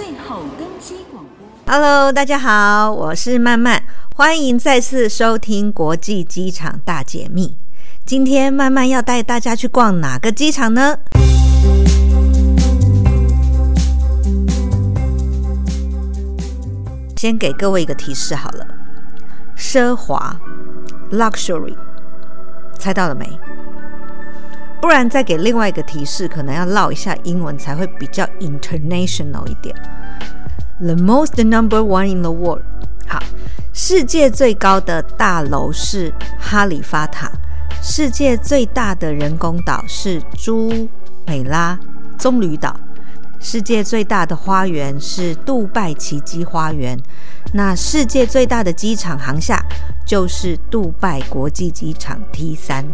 最后登机广播。Hello，大家好，我是曼曼，欢迎再次收听国际机场大解密。今天曼曼要带大家去逛哪个机场呢？先给各位一个提示好了，奢华 （luxury），猜到了没？不然再给另外一个提示，可能要唠一下英文才会比较 international 一点。The most number one in the world。好，世界最高的大楼是哈利法塔，世界最大的人工岛是朱美拉棕榈岛，世界最大的花园是杜拜奇迹花园。那世界最大的机场航厦就是杜拜国际机场 T 三。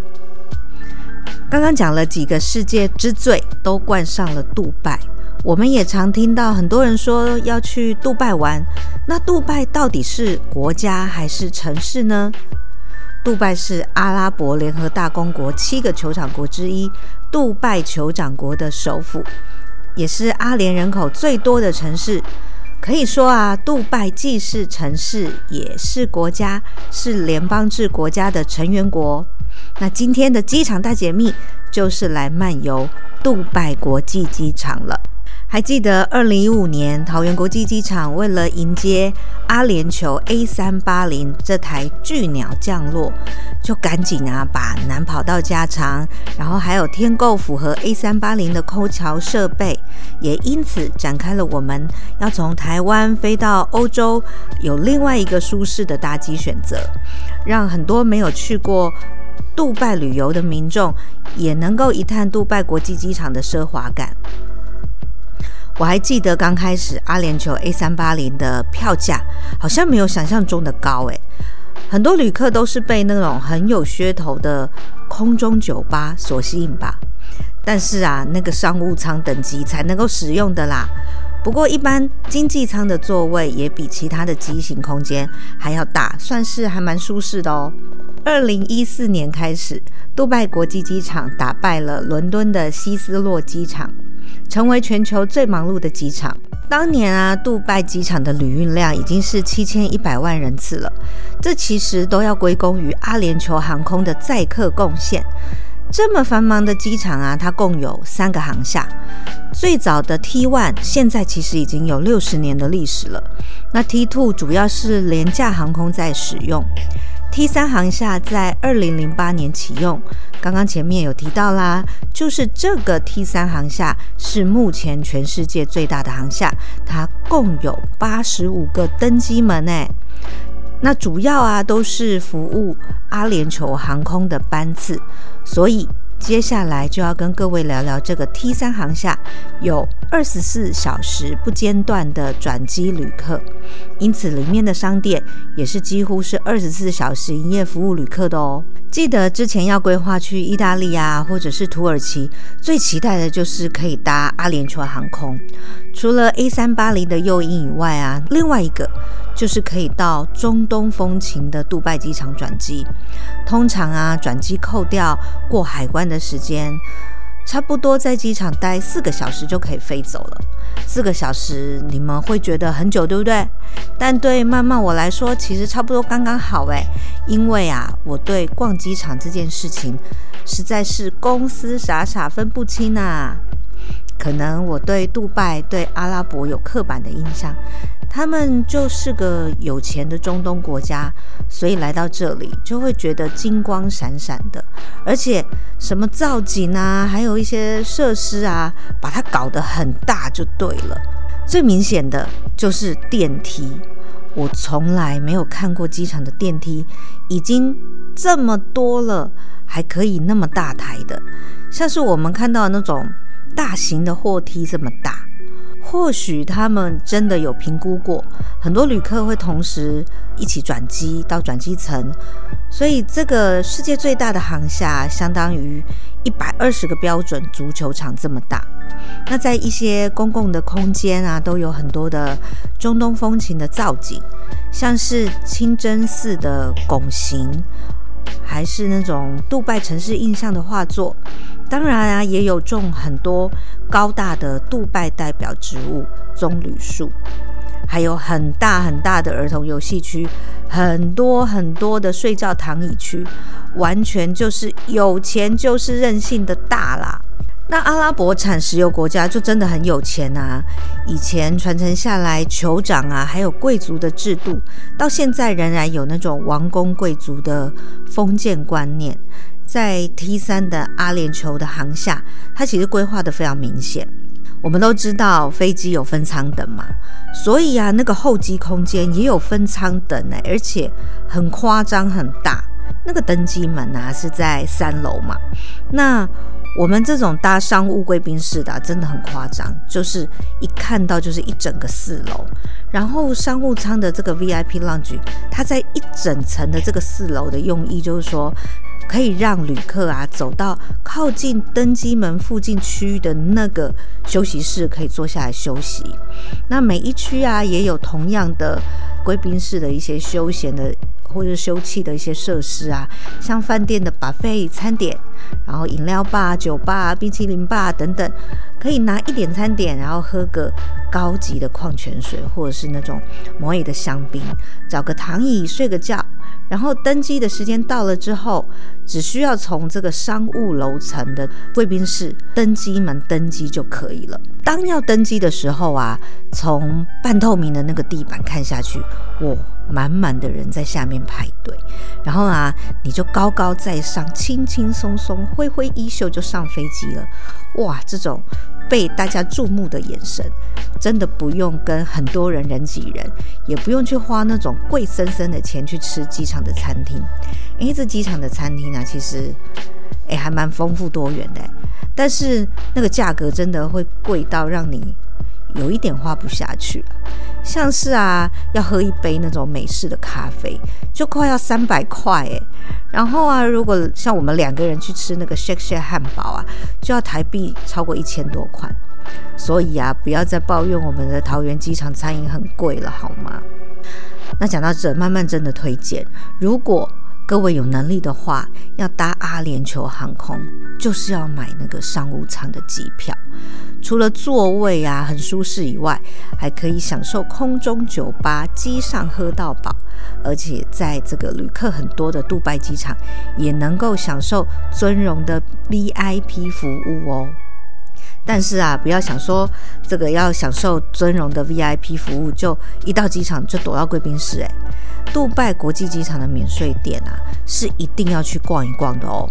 刚刚讲了几个世界之最，都冠上了杜拜。我们也常听到很多人说要去杜拜玩。那杜拜到底是国家还是城市呢？杜拜是阿拉伯联合大公国七个酋长国之一，杜拜酋长国的首府，也是阿联人口最多的城市。可以说啊，杜拜既是城市，也是国家，是联邦制国家的成员国。那今天的机场大解密就是来漫游杜拜国际机场了。还记得二零一五年桃园国际机场为了迎接阿联酋 A 三八零这台巨鸟降落，就赶紧啊把南跑道加长，然后还有添购符合 A 三八零的空桥设备，也因此展开了我们要从台湾飞到欧洲有另外一个舒适的搭机选择，让很多没有去过。杜拜旅游的民众也能够一探杜拜国际机场的奢华感。我还记得刚开始阿联酋 A 三八零的票价好像没有想象中的高诶，很多旅客都是被那种很有噱头的空中酒吧所吸引吧。但是啊，那个商务舱等级才能够使用的啦。不过一般经济舱的座位也比其他的机型空间还要大，算是还蛮舒适的哦。二零一四年开始，杜拜国际机场打败了伦敦的希斯洛机场，成为全球最忙碌的机场。当年啊，杜拜机场的旅运量已经是七千一百万人次了，这其实都要归功于阿联酋航空的载客贡献。这么繁忙的机场啊，它共有三个航厦。最早的 T1 现在其实已经有六十年的历史了。那 T2 主要是廉价航空在使用。T 三航厦在二零零八年启用，刚刚前面有提到啦，就是这个 T 三航厦是目前全世界最大的航厦，它共有八十五个登机门诶，那主要啊都是服务阿联酋航空的班次，所以。接下来就要跟各位聊聊这个 T 三航厦有二十四小时不间断的转机旅客，因此里面的商店也是几乎是二十四小时营业服务旅客的哦。记得之前要规划去意大利啊，或者是土耳其，最期待的就是可以搭阿联酋航空。除了 A 三八零的诱因以外啊，另外一个。就是可以到中东风情的杜拜机场转机，通常啊，转机扣掉过海关的时间，差不多在机场待四个小时就可以飞走了。四个小时你们会觉得很久，对不对？但对曼曼我来说，其实差不多刚刚好诶，因为啊，我对逛机场这件事情实在是公司傻傻分不清啊。可能我对杜拜、对阿拉伯有刻板的印象。他们就是个有钱的中东国家，所以来到这里就会觉得金光闪闪的，而且什么造景啊，还有一些设施啊，把它搞得很大就对了。最明显的就是电梯，我从来没有看过机场的电梯已经这么多了，还可以那么大台的，像是我们看到的那种大型的货梯这么大。或许他们真的有评估过，很多旅客会同时一起转机到转机层，所以这个世界最大的航厦相当于一百二十个标准足球场这么大。那在一些公共的空间啊，都有很多的中东风情的造景，像是清真寺的拱形，还是那种杜拜城市印象的画作。当然啊，也有种很多高大的杜拜代表植物棕榈树，还有很大很大的儿童游戏区，很多很多的睡觉躺椅区，完全就是有钱就是任性的大啦。那阿拉伯产石油国家就真的很有钱啊！以前传承下来酋长啊，还有贵族的制度，到现在仍然有那种王公贵族的封建观念。在 T 三的阿联酋的航厦，它其实规划得非常明显。我们都知道飞机有分舱等嘛，所以啊，那个候机空间也有分舱等呢，而且很夸张很大。那个登机门啊是在三楼嘛，那。我们这种搭商务贵宾室的，真的很夸张，就是一看到就是一整个四楼，然后商务舱的这个 VIP lounge，它在一整层的这个四楼的用意就是说，可以让旅客啊走到靠近登机门附近区域的那个休息室，可以坐下来休息。那每一区啊也有同样的贵宾室的一些休闲的。或者休憩的一些设施啊，像饭店的 buffet 餐点，然后饮料吧、酒吧、冰淇淋吧等等，可以拿一点餐点，然后喝个高级的矿泉水，或者是那种摩耶的香槟，找个躺椅睡个觉。然后登机的时间到了之后，只需要从这个商务楼层的贵宾室登机门登机就可以了。当要登机的时候啊，从半透明的那个地板看下去，哇，满满的人在下面排队。然后啊，你就高高在上，轻轻松松，挥挥衣袖就上飞机了。哇，这种。被大家注目的眼神，真的不用跟很多人人挤人，也不用去花那种贵森森的钱去吃机场的餐厅。因为这机场的餐厅呢，其实诶还蛮丰富多元的，但是那个价格真的会贵到让你有一点花不下去了。像是啊，要喝一杯那种美式的咖啡，就快要三百块诶。然后啊，如果像我们两个人去吃那个 Shake Shack 汉堡啊，就要台币超过一千多块。所以啊，不要再抱怨我们的桃园机场餐饮很贵了，好吗？那讲到这，慢慢真的推荐，如果。各位有能力的话，要搭阿联酋航空，就是要买那个商务舱的机票。除了座位啊很舒适以外，还可以享受空中酒吧，机上喝到饱。而且在这个旅客很多的杜拜机场，也能够享受尊荣的 VIP 服务哦。但是啊，不要想说这个要享受尊荣的 VIP 服务，就一到机场就躲到贵宾室。诶，杜拜国际机场的免税店啊，是一定要去逛一逛的哦。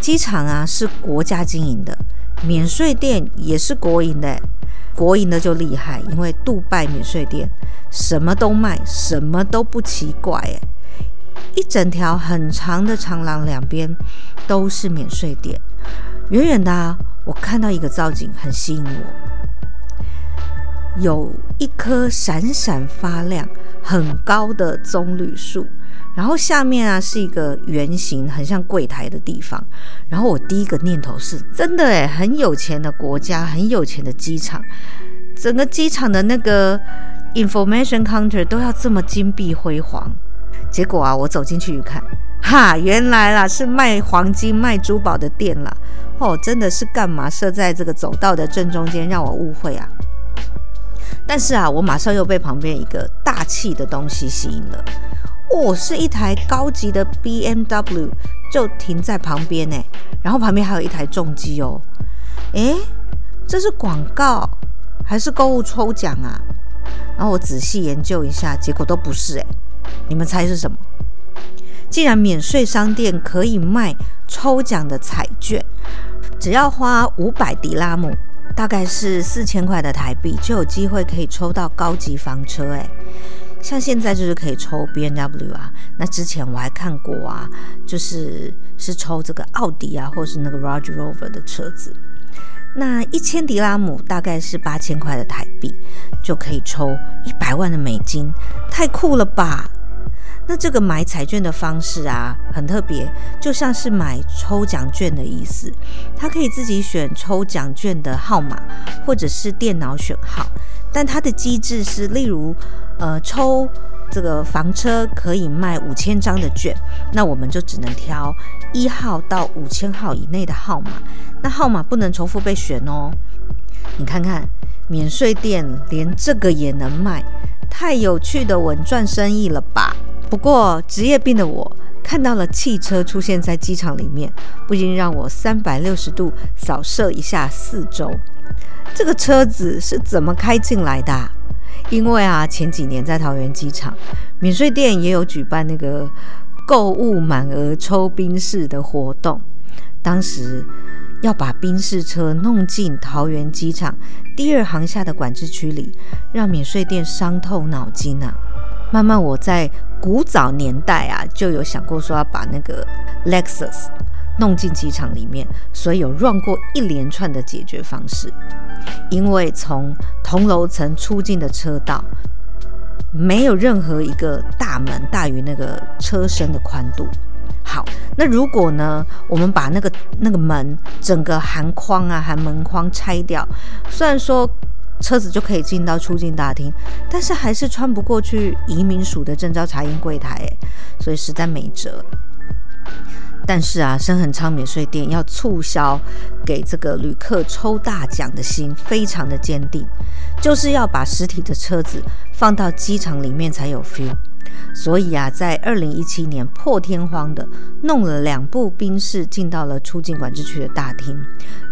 机场啊是国家经营的，免税店也是国营的。国营的就厉害，因为杜拜免税店什么都卖，什么都不奇怪。诶，一整条很长的长廊两边都是免税店，远远的啊。我看到一个造景很吸引我，有一棵闪闪发亮、很高的棕榈树，然后下面啊是一个圆形、很像柜台的地方。然后我第一个念头是，真的诶，很有钱的国家，很有钱的机场，整个机场的那个 information counter 都要这么金碧辉煌。结果啊，我走进去一看，哈，原来啦是卖黄金、卖珠宝的店啦。哦，真的是干嘛设在这个走道的正中间，让我误会啊！但是啊，我马上又被旁边一个大气的东西吸引了。哦，是一台高级的 BMW，就停在旁边呢。然后旁边还有一台重机哦。诶，这是广告还是购物抽奖啊？然后我仔细研究一下，结果都不是诶。你们猜是什么？既然免税商店可以卖抽奖的彩券，只要花五百迪拉姆，大概是四千块的台币，就有机会可以抽到高级房车。诶，像现在就是可以抽 B N W 啊，那之前我还看过啊，就是是抽这个奥迪啊，或是那个 Range Rover 的车子。那一千迪拉姆大概是八千块的台币，就可以抽一百万的美金，太酷了吧！那这个买彩券的方式啊，很特别，就像是买抽奖券的意思。它可以自己选抽奖券的号码，或者是电脑选号。但它的机制是，例如，呃，抽这个房车可以卖五千张的券，那我们就只能挑一号到五千号以内的号码，那号码不能重复被选哦。你看看，免税店连这个也能卖，太有趣的稳赚生意了吧？不过职业病的我看到了汽车出现在机场里面，不禁让我三百六十度扫射一下四周。这个车子是怎么开进来的？因为啊，前几年在桃园机场免税店也有举办那个购物满额抽宾士的活动，当时要把宾士车弄进桃园机场第二航厦的管制区里，让免税店伤透脑筋啊。慢慢我在古早年代啊，就有想过说要把那个 Lexus 弄进机场里面，所以有 run 过一连串的解决方式。因为从同楼层出境的车道，没有任何一个大门大于那个车身的宽度。好，那如果呢，我们把那个那个门整个含框啊、含门框拆掉，虽然说车子就可以进到出境大厅，但是还是穿不过去移民署的证照查验柜台，哎，所以实在没辙。但是啊，深恒昌免税店要促销给这个旅客抽大奖的心非常的坚定，就是要把实体的车子放到机场里面才有 feel。所以啊，在二零一七年破天荒的弄了两部宾士进到了出境管制区的大厅，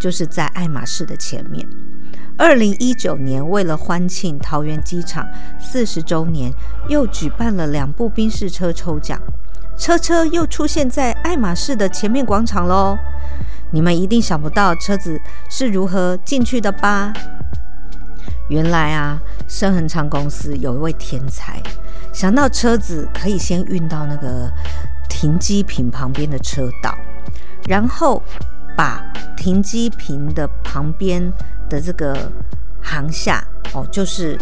就是在爱马仕的前面。二零一九年为了欢庆桃园机场四十周年，又举办了两部宾士车抽奖。车车又出现在爱马仕的前面广场喽！你们一定想不到车子是如何进去的吧？原来啊，深恒昌公司有一位天才，想到车子可以先运到那个停机坪旁边的车道，然后把停机坪的旁边的这个航下哦，就是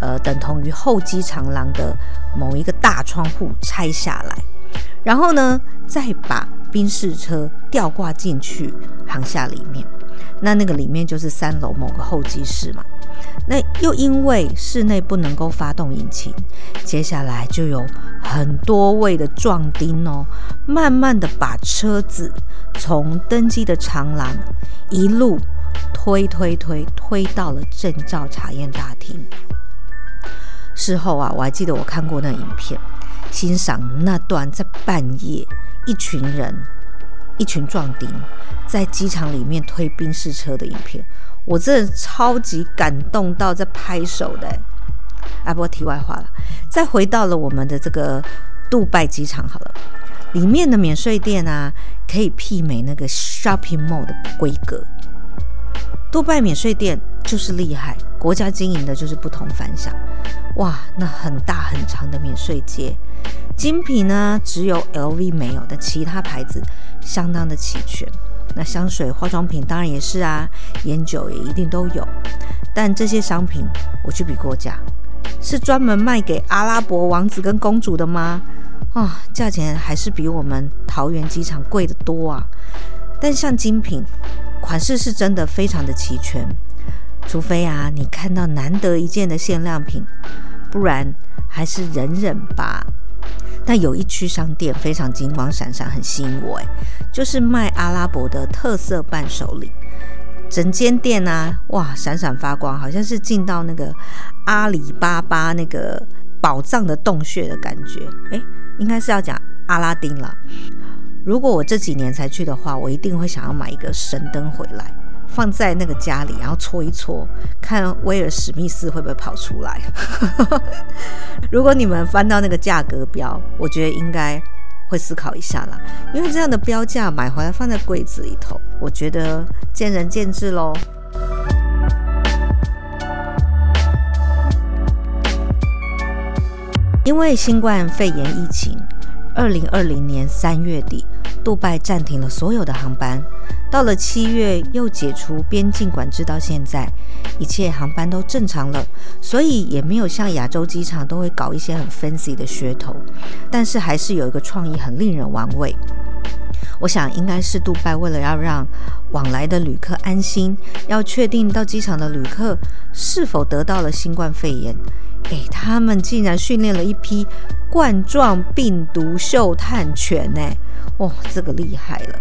呃等同于候机长廊的某一个大窗户拆下来。然后呢，再把宾士车吊挂进去航下里面，那那个里面就是三楼某个候机室嘛。那又因为室内不能够发动引擎，接下来就有很多位的壮丁哦，慢慢的把车子从登机的长廊一路推推推推到了证照查验大厅。事后啊，我还记得我看过那影片。欣赏那段在半夜，一群人、一群壮丁在机场里面推宾士车的影片，我真的超级感动到在拍手的。哎，不过题外话了，再回到了我们的这个杜拜机场好了，里面的免税店啊，可以媲美那个 shopping mall 的规格。杜拜免税店就是厉害，国家经营的就是不同凡响。哇，那很大很长的免税街，精品呢只有 LV 没有，但其他牌子相当的齐全。那香水、化妆品当然也是啊，烟酒也一定都有。但这些商品我去比过价，是专门卖给阿拉伯王子跟公主的吗？啊、价钱还是比我们桃园机场贵得多啊。但像精品，款式是真的非常的齐全。除非啊，你看到难得一见的限量品，不然还是忍忍吧。但有一区商店非常金光闪闪，很吸引我，诶，就是卖阿拉伯的特色伴手礼。整间店啊，哇，闪闪发光，好像是进到那个阿里巴巴那个宝藏的洞穴的感觉。诶，应该是要讲阿拉丁了。如果我这几年才去的话，我一定会想要买一个神灯回来。放在那个家里，然后搓一搓，看威尔史密斯会不会跑出来。如果你们翻到那个价格标，我觉得应该会思考一下啦，因为这样的标价买回来放在柜子里头，我觉得见仁见智喽。因为新冠肺炎疫情，二零二零年三月底，杜拜暂停了所有的航班。到了七月，又解除边境管制，到现在一切航班都正常了，所以也没有像亚洲机场都会搞一些很 fancy 的噱头，但是还是有一个创意很令人玩味。我想应该是杜拜为了要让往来的旅客安心，要确定到机场的旅客是否得到了新冠肺炎，给，他们竟然训练了一批冠状病毒嗅探犬呢！哇，这个厉害了！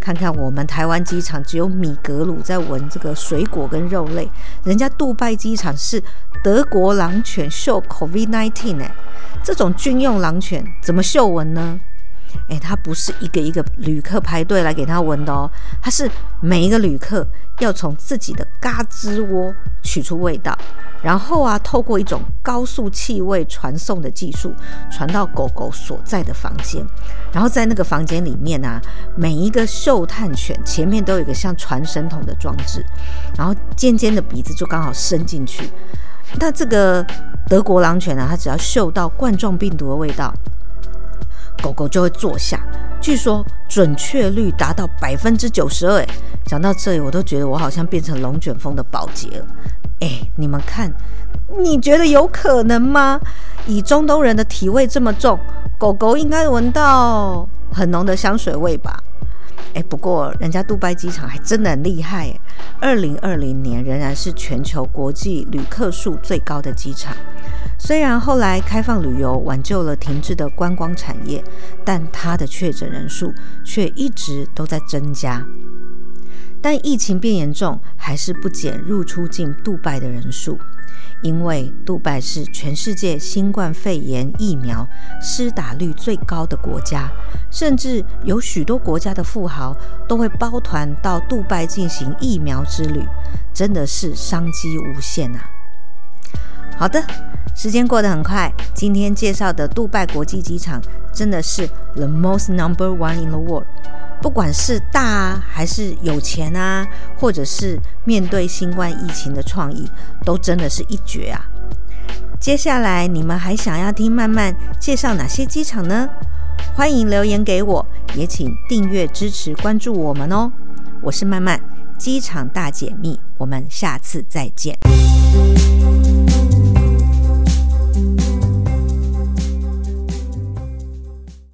看看我们台湾机场只有米格鲁在闻这个水果跟肉类，人家杜拜机场是德国狼犬嗅 COVID-19 呢。这种军用狼犬怎么嗅闻呢？诶，它不是一个一个旅客排队来给它闻的哦，它是每一个旅客要从自己的嘎吱窝取出味道，然后啊，透过一种高速气味传送的技术传到狗狗所在的房间，然后在那个房间里面啊，每一个嗅探犬前面都有一个像传声筒的装置，然后尖尖的鼻子就刚好伸进去，那这个德国狼犬呢，它只要嗅到冠状病毒的味道。狗狗就会坐下，据说准确率达到百分之九十二。哎，讲到这里，我都觉得我好像变成龙卷风的保洁了。哎，你们看，你觉得有可能吗？以中东人的体味这么重，狗狗应该闻到很浓的香水味吧？哎，不过人家杜拜机场还真的很厉害。哎，二零二零年仍然是全球国际旅客数最高的机场。虽然后来开放旅游，挽救了停滞的观光产业，但它的确诊人数却一直都在增加。但疫情变严重，还是不减入出境杜拜的人数，因为杜拜是全世界新冠肺炎疫苗施打率最高的国家，甚至有许多国家的富豪都会包团到杜拜进行疫苗之旅，真的是商机无限啊！好的，时间过得很快。今天介绍的杜拜国际机场真的是 the most number one in the world。不管是大啊，还是有钱啊，或者是面对新冠疫情的创意，都真的是一绝啊。接下来你们还想要听曼曼介绍哪些机场呢？欢迎留言给我，也请订阅支持关注我们哦。我是曼曼，机场大解密，我们下次再见。